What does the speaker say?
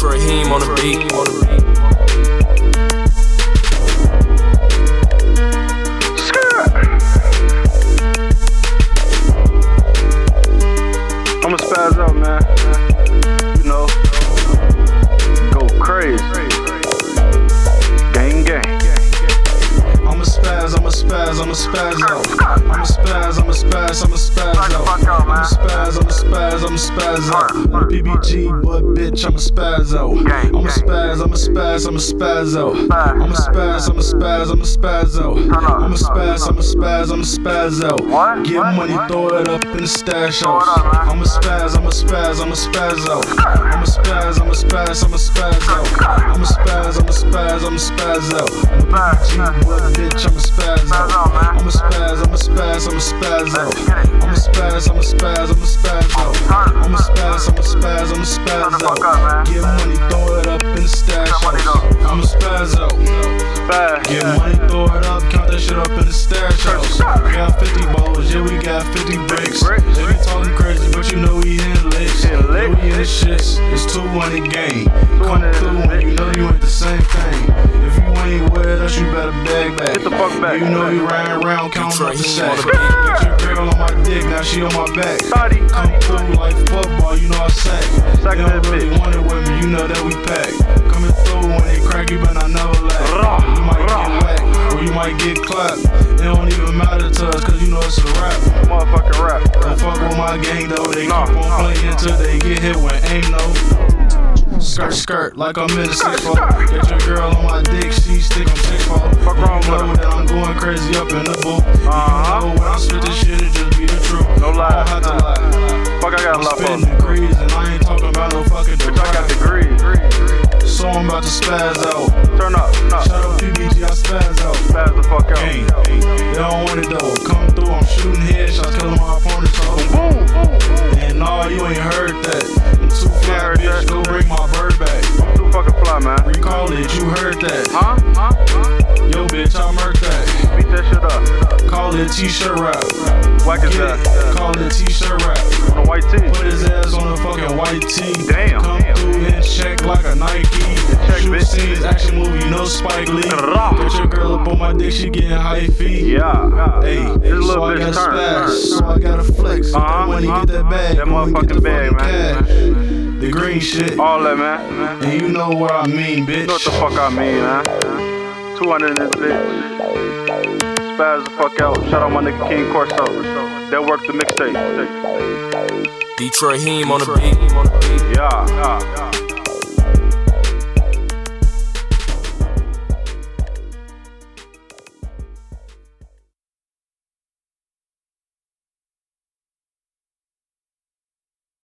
Detroit Heem on the beat. I'ma spaz out, man. You know, go crazy. Gang, gang. I'ma spaz, I'ma spaz, I'ma spaz out. I'ma spaz, I'ma spaz, I'ma spaz out. I'ma spaz, I'ma spaz, I'ma spaz out. I'm PBG, but bitch, I'ma spaz out. I'ma spaz, I'ma spaz, I'ma spaz out. I'ma spaz, I'ma spaz, I'ma spaz out. I'ma spaz, I'ma spaz, I'ma spaz out. Get money, throw it up in the stash house. I'ma spaz, I'ma spaz, I'ma spaz out. I'ma spaz, I'ma spaz, I'ma spaz out. I'ma spaz, I'ma spaz, I'ma spaz out. I'm PBG, but bitch, I'ma spaz out. out, man. I'ma spaz, Spaz, I'ma spaz out. I'ma spaz, I'ma spaz, I'ma spaz out. Spaz, I'ma spaz, I'ma spaz the fuck out. up, man. Get money, throw it up in the stash house. though. I'ma spaz out. Spaz. Get money, throw it up, count that shit up in the stash house. We got 50 balls, yeah, we got 50 bricks. They be talking crazy, but you know we in licks. Yeah, we in the shits. It's 200 game. Come 200 through when you know you ain't the same thing. Back. Get the fuck back. You know you riding around counting up the sacks. he on your girl on my dick, now she on my back. Thotty. Come through like football, you know I sack. Sack they that don't really bitch. want it with me, you know that we pack. Coming through when they crack, you but I never laugh. Rah, You might rah. get whacked, or you might get clapped. It don't even matter to us, cause you know it's a rap. Motherfucking rap. Don't fuck with my gang though, they Nah, keep on nah, playing till they get hit when ain't no. Skirt, skirt, like I'm in a six. Get your girl on my crazy up in the booth. Uh-huh. You know when I spit this shit, it just be the truth. No lie. I don't have to lie. Fuck, I got a I'm lot for. degrees and I ain't talking about no fucking Bitch, I got degrees. So I'm about to spaz out. Turn up. Turn up. out PBG, I spaz out. Spaz the fuck Gang, out. they don't want it though. Come through, I'm shooting headshots, killing my opponents. So. Boom. And no, you ain't heard that. I'm too fly, bitch. that. Go bring my bird back. Too fucking fly, man. Recall it, you heard that. Huh? Huh? Huh? Yo, bitch, I murked that. Up. Call it t-shirt rap. Whack his ass. Call it t-shirt rap. On the white tee. Put his ass on a fucking white tee. Damn. Come Damn. through and check like a Nike. check, Shoot bitch. scenes, action movie, no Spike Lee. Get your girl up on my dick, she getting high feet. Yeah. Hey, so I gotta turn. so I gotta flex. Get Uh-huh, money, uh-huh. get that bag. That motherfucking the bag, man. cash. The green shit. All that, man. And you know what I mean, bitch. You know what the fuck I mean, man. 200 in this bitch. Spaz the fuck out. Shout out my nigga King Corso. That worked the mixtape. Detroit Heem on the beat. Yeah. yeah.